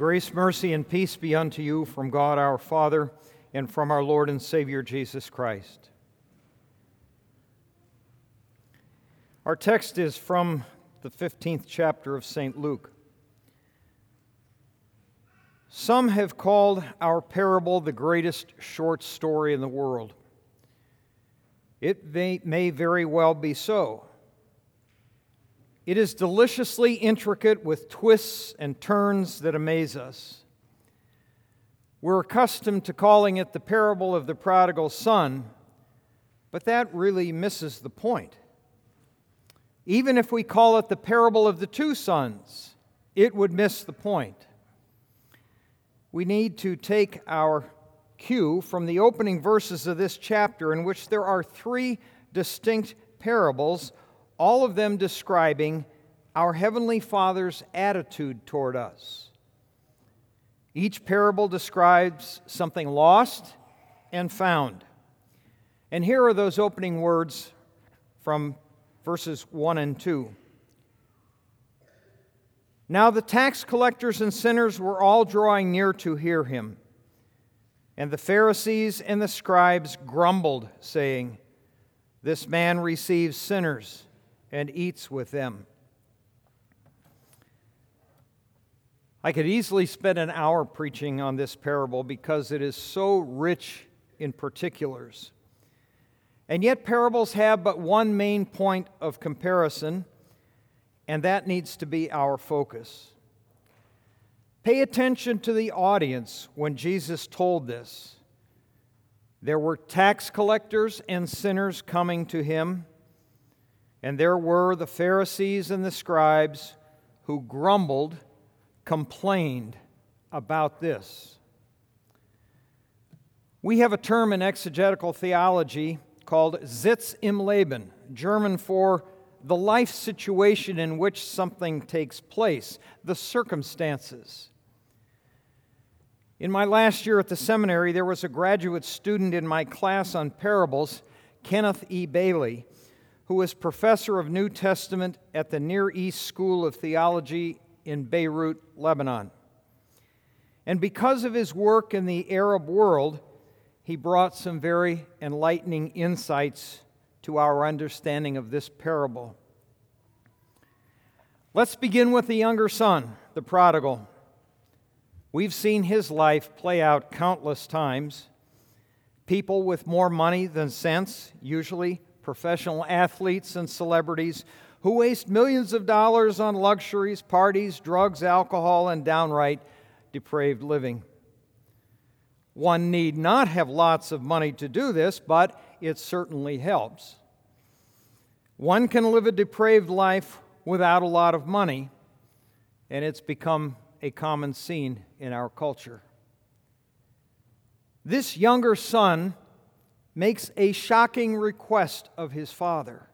Grace, mercy, and peace be unto you from God our Father and from our Lord and Savior Jesus Christ. Our text is from the 15th chapter of St. Luke. Some have called our parable the greatest short story in the world. It may, may very well be so. It is deliciously intricate with twists and turns that amaze us. We're accustomed to calling it the parable of the prodigal son, but that really misses the point. Even if we call it the parable of the two sons, it would miss the point. We need to take our cue from the opening verses of this chapter, in which there are three distinct parables, all of them describing our Heavenly Father's attitude toward us. Each parable describes something lost and found. And here are those opening words from verses 1 and 2. Now the tax collectors and sinners were all drawing near to hear him. And the Pharisees and the scribes grumbled, saying, This man receives sinners and eats with them. I could easily spend an hour preaching on this parable because it is so rich in particulars. And yet, parables have but one main point of comparison, and that needs to be our focus. Pay attention to the audience when Jesus told this. There were tax collectors and sinners coming to him, and there were the Pharisees and the scribes who grumbled, complained about this. We have a term in exegetical theology called Sitz im Leben, German for the life situation in which something takes place, the circumstances. In my last year at the seminary, there was a graduate student in my class on parables, Kenneth E. Bailey, who was professor of New Testament at the Near East School of Theology in Beirut, Lebanon. And because of his work in the Arab world, he brought some very enlightening insights to our understanding of this parable. Let's begin with the younger son, the prodigal. We've seen his life play out countless times. People with more money than sense, usually professional athletes and celebrities, who waste millions of dollars on luxuries, parties, drugs, alcohol, and downright depraved living. One need not have lots of money to do this, but it certainly helps. One can live a depraved life without a lot of money, and it's become a common scene in our culture. This younger son makes a shocking request of his father.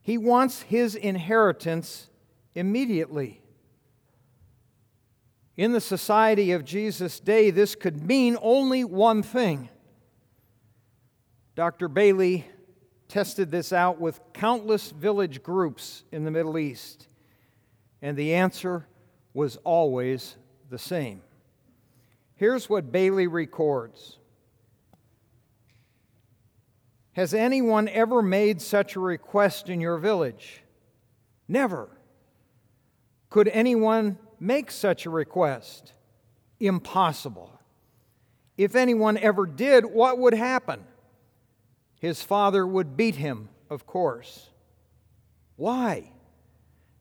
He wants his inheritance immediately. In the society of Jesus' day, this could mean only one thing. Dr. Bailey tested this out with countless village groups in the Middle East, and the answer was always the same. Here's what Bailey records Has anyone ever made such a request in your village? Never. Could anyone make such a request? Impossible. If anyone ever did, what would happen? His father would beat him, of course. Why?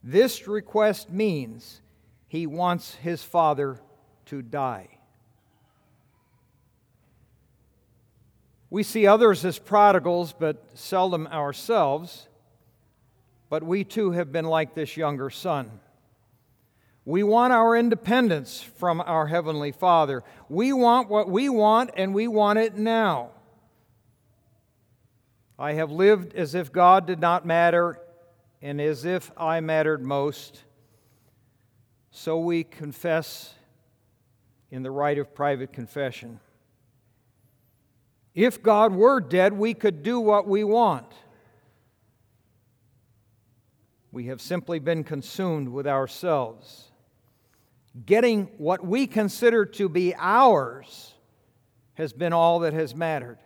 This request means he wants his father to die. We see others as prodigals, but seldom ourselves. But we too have been like this younger son. We want our independence from our Heavenly Father. We want what we want, and we want it now. I have lived as if God did not matter and as if I mattered most. So we confess in the rite of private confession. If God were dead, we could do what we want. We have simply been consumed with ourselves. getting what we consider to be ours has been all that has mattered.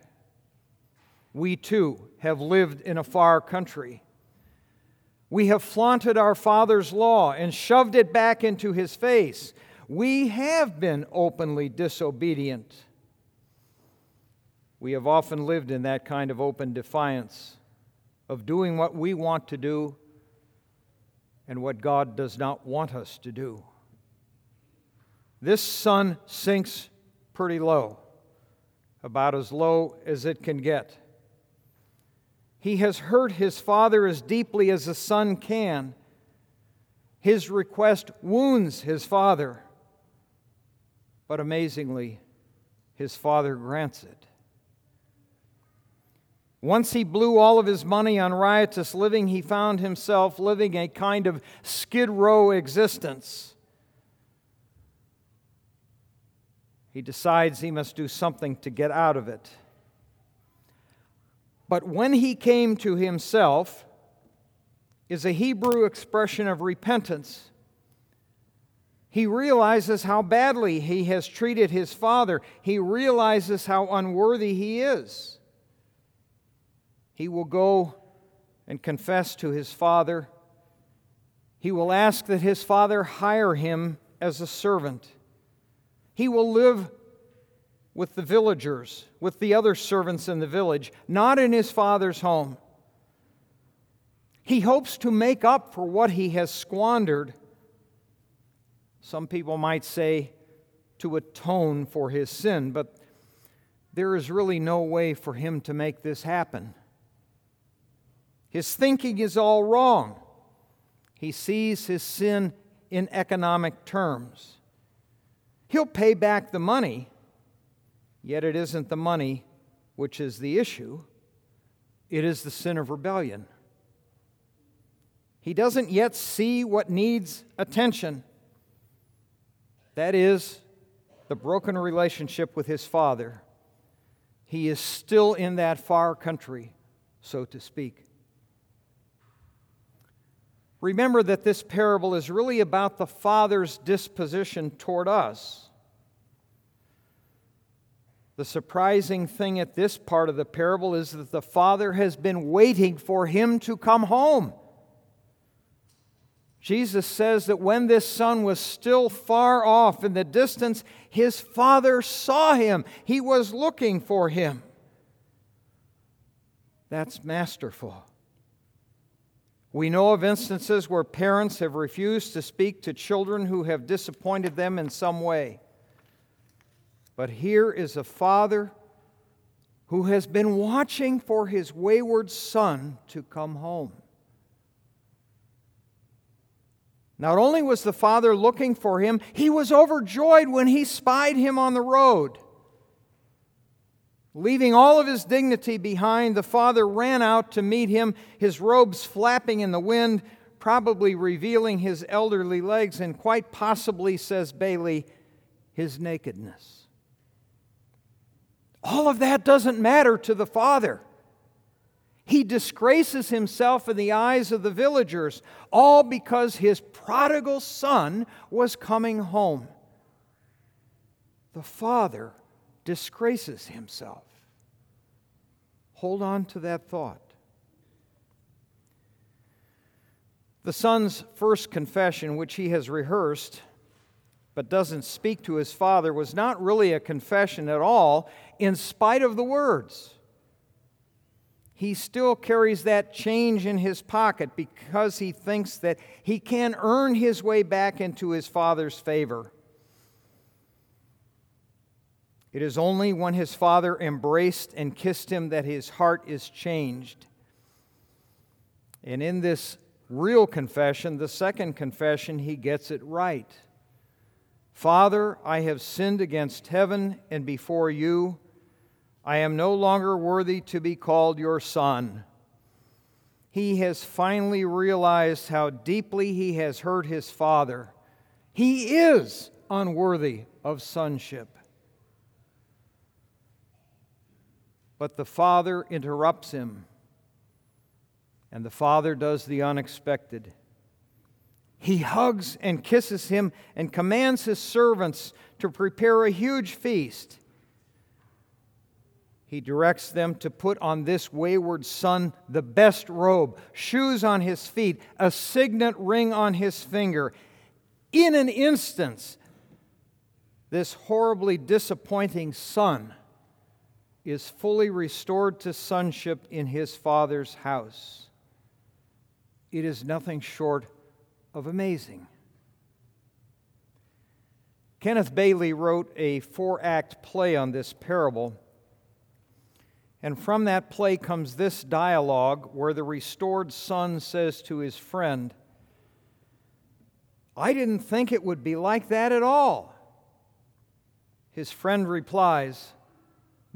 We too have lived in a far country. We have flaunted our Father's law and shoved it back into His face. We have been openly disobedient. We have often lived in that kind of open defiance of doing what we want to do and what God does not want us to do. This son sinks pretty low, about as low as it can get. He has hurt his father as deeply as a son can. His request wounds his father, but amazingly, his father grants it. Once he blew all of his money on riotous living, he found himself living a kind of skid row existence. He decides he must do something to get out of it. But when he came to himself, is a Hebrew expression of repentance. He realizes how badly he has treated his father. He realizes how unworthy he is. He will go and confess to his father. He will ask that his father hire him as a servant. He will live with the villagers, with the other servants in the village, not in his father's home. He hopes to make up for what he has squandered. Some people might say to atone for his sin, but there is really no way for him to make this happen. His thinking is all wrong. He sees his sin in economic terms. He'll pay back the money Yet it isn't the money which is the issue, it is the sin of rebellion. He doesn't yet see what needs attention. That is the broken relationship with his father. He is still in that far country, so to speak. Remember that this parable is really about the father's disposition toward us. The surprising thing at this part of the parable is that the father has been waiting for him to come home. Jesus says that when this son was still far off in the distance, his father saw him. He was looking for him. That's masterful. We know of instances where parents have refused to speak to children who have disappointed them in some way. But here is a father who has been watching for his wayward son to come home. Not only was the father looking for him, he was overjoyed when he spied him on the road. Leaving all of his dignity behind, the father ran out to meet him, his robes flapping in the wind, probably revealing his elderly legs, and quite possibly, says Bailey, his nakedness. All of that doesn't matter to the father. He disgraces himself in the eyes of the villagers, all because his prodigal son was coming home. The father disgraces himself. Hold on to that thought. The son's first confession, which he has rehearsed but doesn't speak to his father, was not really a confession at all in spite of the words. He still carries that change in his pocket because he thinks that he can earn his way back into his father's favor. It is only when his father embraced and kissed him that his heart is changed. And in this real confession, the second confession, he gets it right. Father, I have sinned against heaven and before you. I am no longer worthy to be called your son. He has finally realized how deeply he has hurt his father. He is unworthy of sonship. But the father interrupts him, and the father does the unexpected. He hugs and kisses him and commands his servants to prepare a huge feast. He directs them to put on this wayward son the best robe, shoes on his feet, a signet ring on his finger. In an instant, this horribly disappointing son is fully restored to sonship in his father's house. It is nothing short of amazing. Kenneth Bailey wrote a four act play on this parable. And from that play comes this dialogue where the restored son says to his friend, I didn't think it would be like that at all. His friend replies,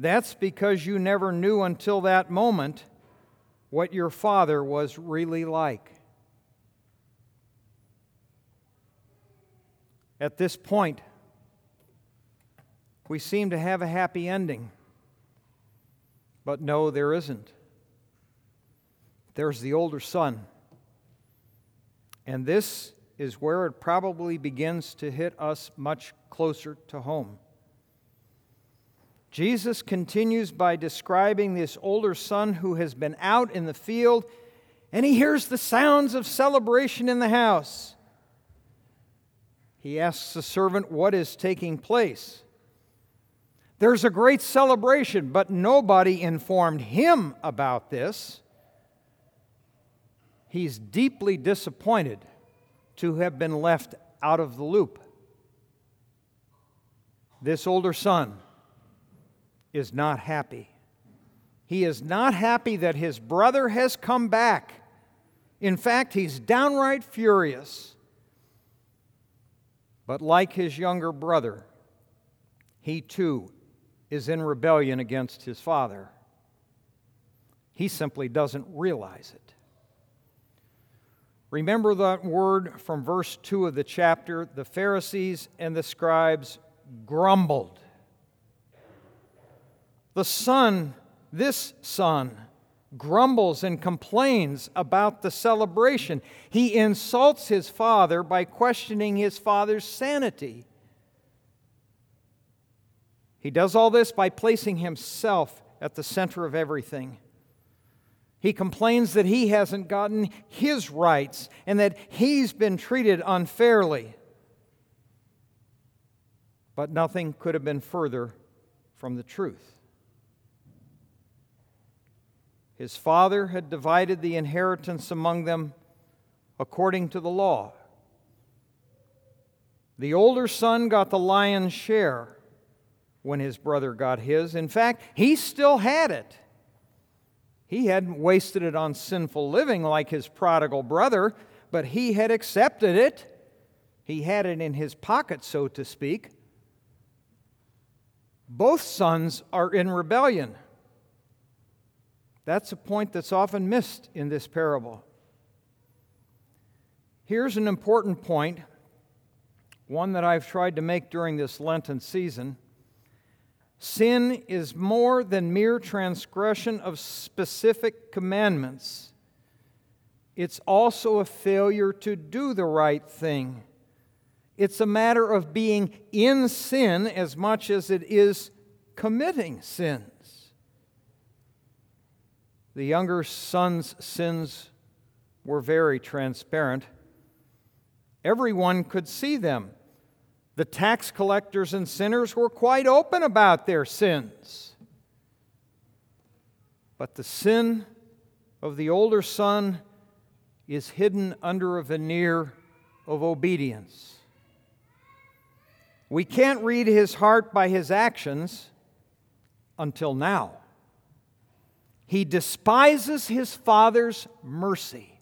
That's because you never knew until that moment what your father was really like. At this point, we seem to have a happy ending. But no, there isn't. There's the older son. And this is where it probably begins to hit us much closer to home. Jesus continues by describing this older son who has been out in the field and he hears the sounds of celebration in the house. He asks the servant what is taking place. There's a great celebration, but nobody informed him about this. He's deeply disappointed to have been left out of the loop. This older son is not happy. He is not happy that his brother has come back. In fact, he's downright furious. But like his younger brother, he too is in rebellion against his father. He simply doesn't realize it. Remember that word from verse 2 of the chapter the Pharisees and the scribes grumbled. The son, this son, grumbles and complains about the celebration. He insults his father by questioning his father's sanity. He does all this by placing himself at the center of everything. He complains that he hasn't gotten his rights and that he's been treated unfairly. But nothing could have been further from the truth. His father had divided the inheritance among them according to the law. The older son got the lion's share when his brother got his. In fact, he still had it. He hadn't wasted it on sinful living like his prodigal brother, but he had accepted it. He had it in his pocket, so to speak. Both sons are in rebellion. That's a point that's often missed in this parable. Here's an important point, one that I've tried to make during this Lenten season. Sin is more than mere transgression of specific commandments. It's also a failure to do the right thing. It's a matter of being in sin as much as it is committing sin. The younger son's sins were very transparent. Everyone could see them. The tax collectors and sinners were quite open about their sins. But the sin of the older son is hidden under a veneer of obedience. We can't read his heart by his actions until now. He despises his father's mercy.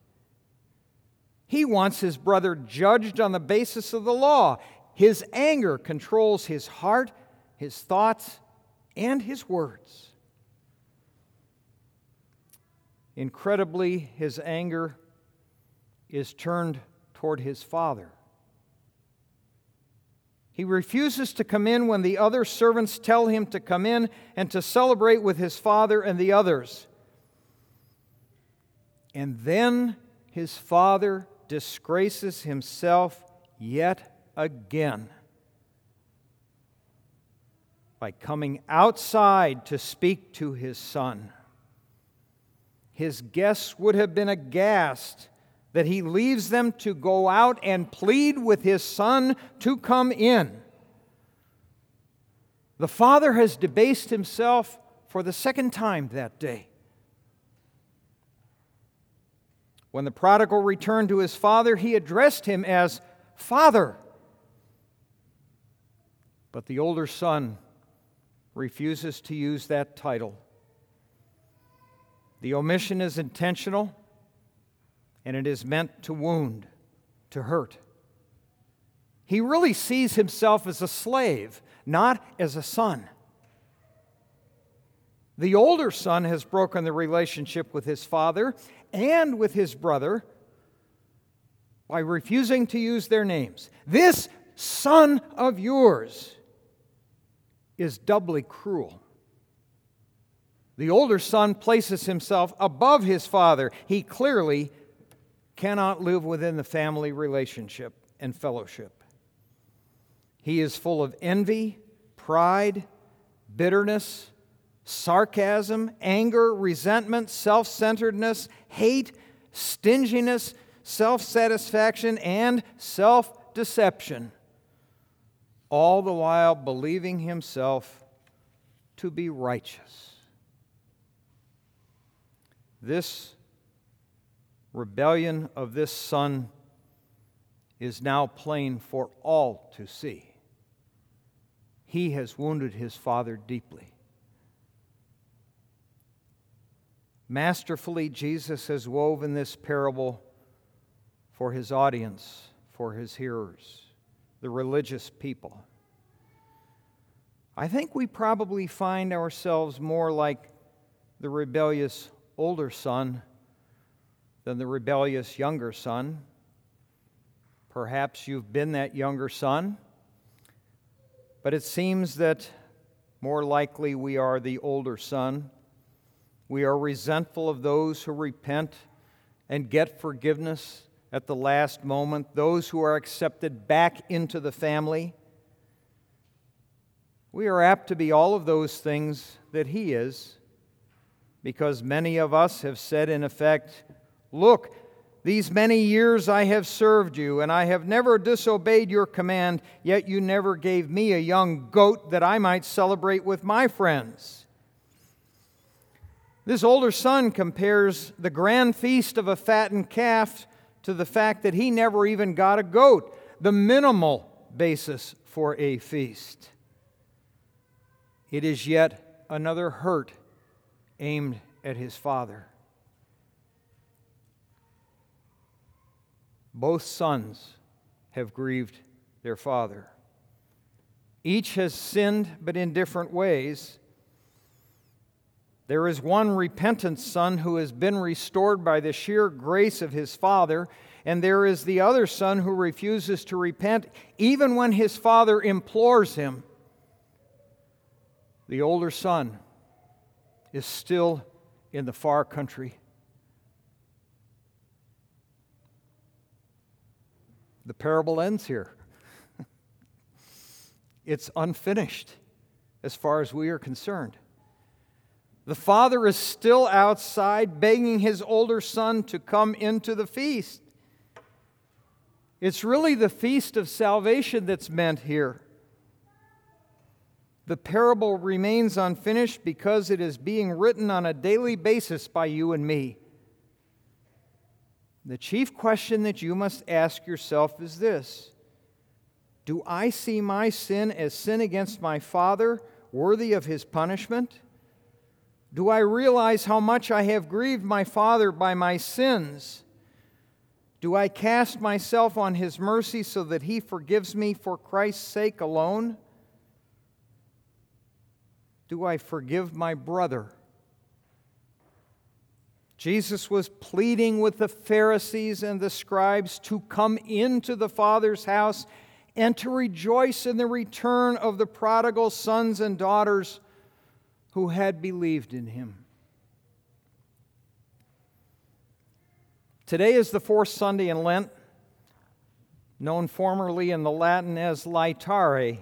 He wants his brother judged on the basis of the law. His anger controls his heart, his thoughts, and his words. Incredibly, his anger is turned toward his father. He refuses to come in when the other servants tell him to come in and to celebrate with his father and the others. And then his father disgraces himself yet again by coming outside to speak to his son. His guests would have been aghast that he leaves them to go out and plead with his son to come in. The father has debased himself for the second time that day. When the prodigal returned to his father, he addressed him as Father. But the older son refuses to use that title. The omission is intentional and it is meant to wound, to hurt. He really sees himself as a slave, not as a son. The older son has broken the relationship with his father and with his brother by refusing to use their names. This son of yours is doubly cruel. The older son places himself above his father. He clearly cannot live within the family relationship and fellowship. He is full of envy, pride, bitterness, sarcasm, anger, resentment, self centeredness, hate, stinginess, self satisfaction, and self deception, all the while believing himself to be righteous. This rebellion of this son is now plain for all to see. He has wounded his father deeply. Masterfully, Jesus has woven this parable for his audience, for his hearers, the religious people. I think we probably find ourselves more like the rebellious older son than the rebellious younger son. Perhaps you've been that younger son, but it seems that more likely we are the older son. We are resentful of those who repent and get forgiveness at the last moment, those who are accepted back into the family. We are apt to be all of those things that he is, because many of us have said, in effect, Look, these many years I have served you, and I have never disobeyed your command, yet you never gave me a young goat that I might celebrate with my friends. This older son compares the grand feast of a fattened calf to the fact that he never even got a goat, the minimal basis for a feast. It is yet another hurt aimed at his father. Both sons have grieved their father. Each has sinned, but in different ways. There is one repentant son who has been restored by the sheer grace of his father, and there is the other son who refuses to repent even when his father implores him. The older son is still in the far country. The parable ends here. it's unfinished as far as we are concerned. The father is still outside begging his older son to come into the feast. It's really the feast of salvation that's meant here. The parable remains unfinished because it is being written on a daily basis by you and me. The chief question that you must ask yourself is this Do I see my sin as sin against my Father, worthy of his punishment? Do I realize how much I have grieved my Father by my sins? Do I cast myself on his mercy so that he forgives me for Christ's sake alone? Do I forgive my brother? Jesus was pleading with the Pharisees and the scribes to come into the Father's house and to rejoice in the return of the prodigal sons and daughters who had believed in him. Today is the fourth Sunday in Lent. known formerly in the Latin as laetare,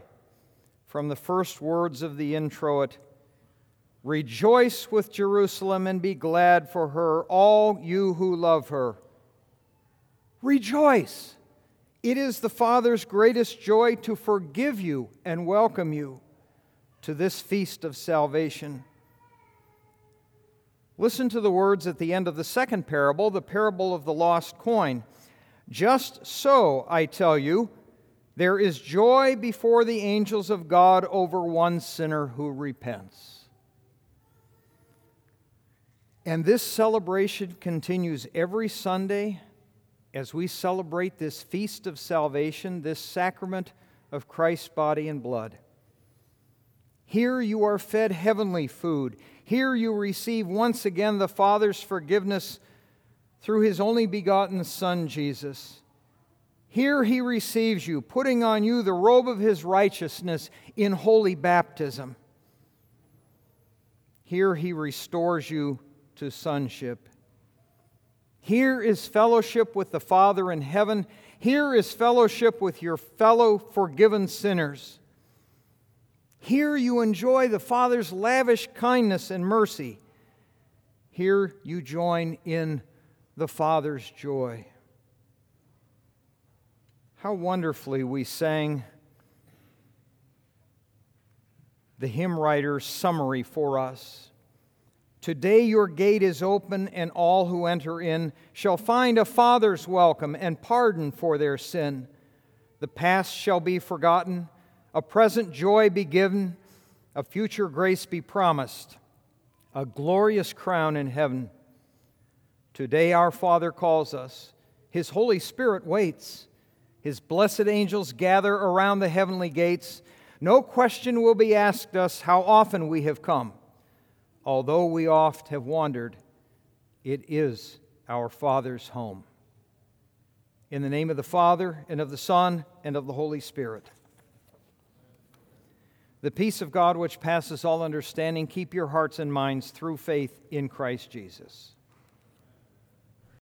from the first words of the introit Rejoice with Jerusalem and be glad for her, all you who love her. Rejoice! It is the Father's greatest joy to forgive you and welcome you to this feast of salvation. Listen to the words at the end of the second parable, the parable of the lost coin. Just so, I tell you, there is joy before the angels of God over one sinner who repents. And this celebration continues every Sunday as we celebrate this feast of salvation, this sacrament of Christ's body and blood. Here you are fed heavenly food. Here you receive once again the Father's forgiveness through his only begotten Son, Jesus. Here he receives you, putting on you the robe of his righteousness in holy baptism. Here he restores you to sonship. Here is fellowship with the Father in heaven. Here is fellowship with your fellow forgiven sinners. Here you enjoy the Father's lavish kindness and mercy. Here you join in the Father's joy. How wonderfully we sang the hymn writer's summary for us. Today your gate is open, and all who enter in shall find a Father's welcome and pardon for their sin. The past shall be forgotten, a present joy be given, a future grace be promised, a glorious crown in heaven. Today our Father calls us, His Holy Spirit waits, His blessed angels gather around the heavenly gates. No question will be asked us how often we have come although we oft have wandered, it is our Father's home. In the name of the Father, and of the Son, and of the Holy Spirit. The peace of God, which passes all understanding, keep your hearts and minds through faith in Christ Jesus.